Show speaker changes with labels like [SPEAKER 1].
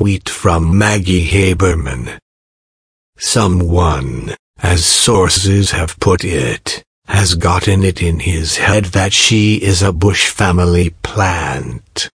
[SPEAKER 1] tweet from Maggie Haberman. Someone, as sources have put it, has gotten it in his head that she is a Bush family plant.